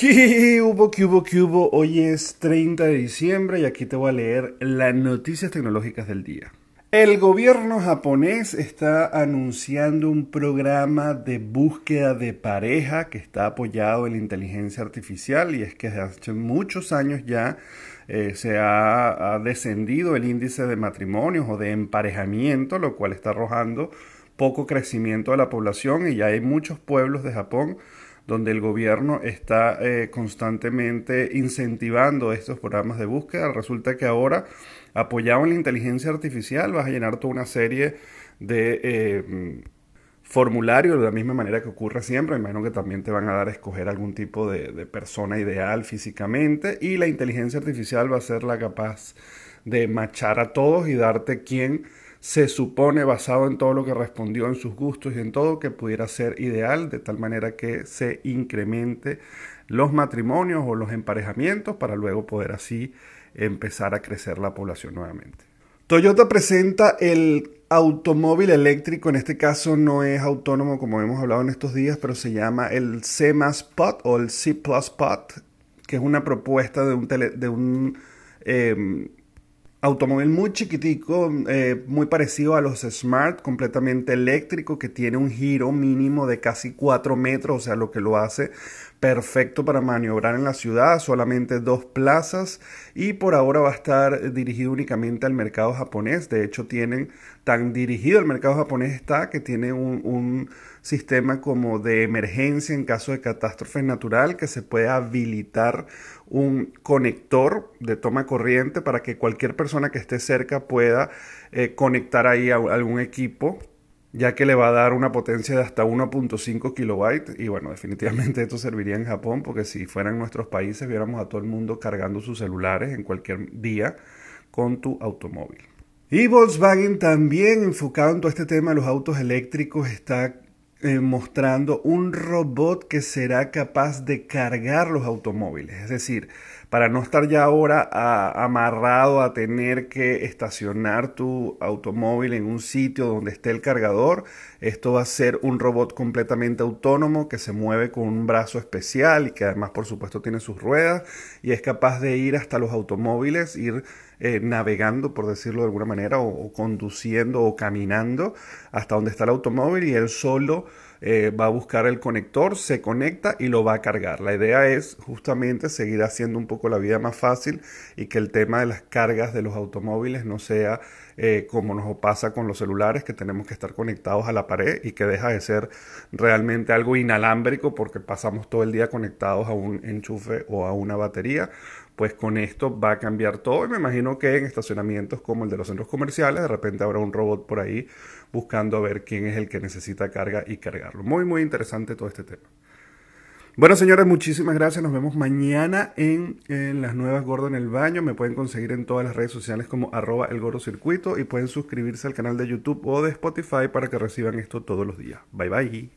¿Qué hubo, qué hubo, qué hubo? Hoy es 30 de diciembre y aquí te voy a leer las noticias tecnológicas del día. El gobierno japonés está anunciando un programa de búsqueda de pareja que está apoyado en la inteligencia artificial y es que desde hace muchos años ya eh, se ha, ha descendido el índice de matrimonios o de emparejamiento, lo cual está arrojando poco crecimiento de la población y ya hay muchos pueblos de Japón donde el gobierno está eh, constantemente incentivando estos programas de búsqueda. Resulta que ahora, apoyado en la inteligencia artificial, vas a llenar toda una serie de eh, formularios de la misma manera que ocurre siempre. Me imagino que también te van a dar a escoger algún tipo de, de persona ideal físicamente y la inteligencia artificial va a ser la capaz de machar a todos y darte quién se supone, basado en todo lo que respondió, en sus gustos y en todo, que pudiera ser ideal, de tal manera que se incremente los matrimonios o los emparejamientos para luego poder así empezar a crecer la población nuevamente. Toyota presenta el automóvil eléctrico, en este caso no es autónomo como hemos hablado en estos días, pero se llama el C Pot o el C Pot, que es una propuesta de un, un eh, Automóvil muy chiquitico, eh, muy parecido a los Smart, completamente eléctrico, que tiene un giro mínimo de casi 4 metros, o sea, lo que lo hace perfecto para maniobrar en la ciudad, solamente dos plazas y por ahora va a estar dirigido únicamente al mercado japonés. De hecho, tienen tan dirigido al mercado japonés está que tiene un, un sistema como de emergencia en caso de catástrofe natural que se puede habilitar un conector de toma corriente para que cualquier persona que esté cerca pueda eh, conectar ahí a algún equipo ya que le va a dar una potencia de hasta 1.5 kilobytes y bueno, definitivamente esto serviría en Japón porque si fueran nuestros países viéramos a todo el mundo cargando sus celulares en cualquier día con tu automóvil. Y Volkswagen también enfocado en todo este tema de los autos eléctricos está eh, mostrando un robot que será capaz de cargar los automóviles. Es decir, para no estar ya ahora amarrado a tener que estacionar tu automóvil en un sitio donde esté el cargador, esto va a ser un robot completamente autónomo que se mueve con un brazo especial y que además por supuesto tiene sus ruedas y es capaz de ir hasta los automóviles, ir eh, navegando, por decirlo de alguna manera, o, conduciendo o caminando hasta donde está el automóvil y él solo eh, va a buscar el conector, se conecta y lo va a cargar. La idea es justamente seguir haciendo un poco la vida más fácil y que el tema de las cargas de los automóviles no sea eh, como nos pasa con los celulares, que tenemos que estar conectados a la pared y que deja de ser realmente algo inalámbrico porque pasamos todo el día conectados a un enchufe o a una batería pues con esto va a cambiar todo y me imagino que en estacionamientos como el de los centros comerciales de repente habrá un robot por ahí buscando a ver quién es el que necesita carga y cargarlo. Muy muy interesante todo este tema. Bueno, señores, muchísimas gracias. Nos vemos mañana en, Las Nuevas Gordo en el Baño. Me pueden conseguir en todas las redes sociales como arroba el gordo circuito y pueden suscribirse al canal de YouTube o de Spotify para que reciban esto todos los días. Bye bye.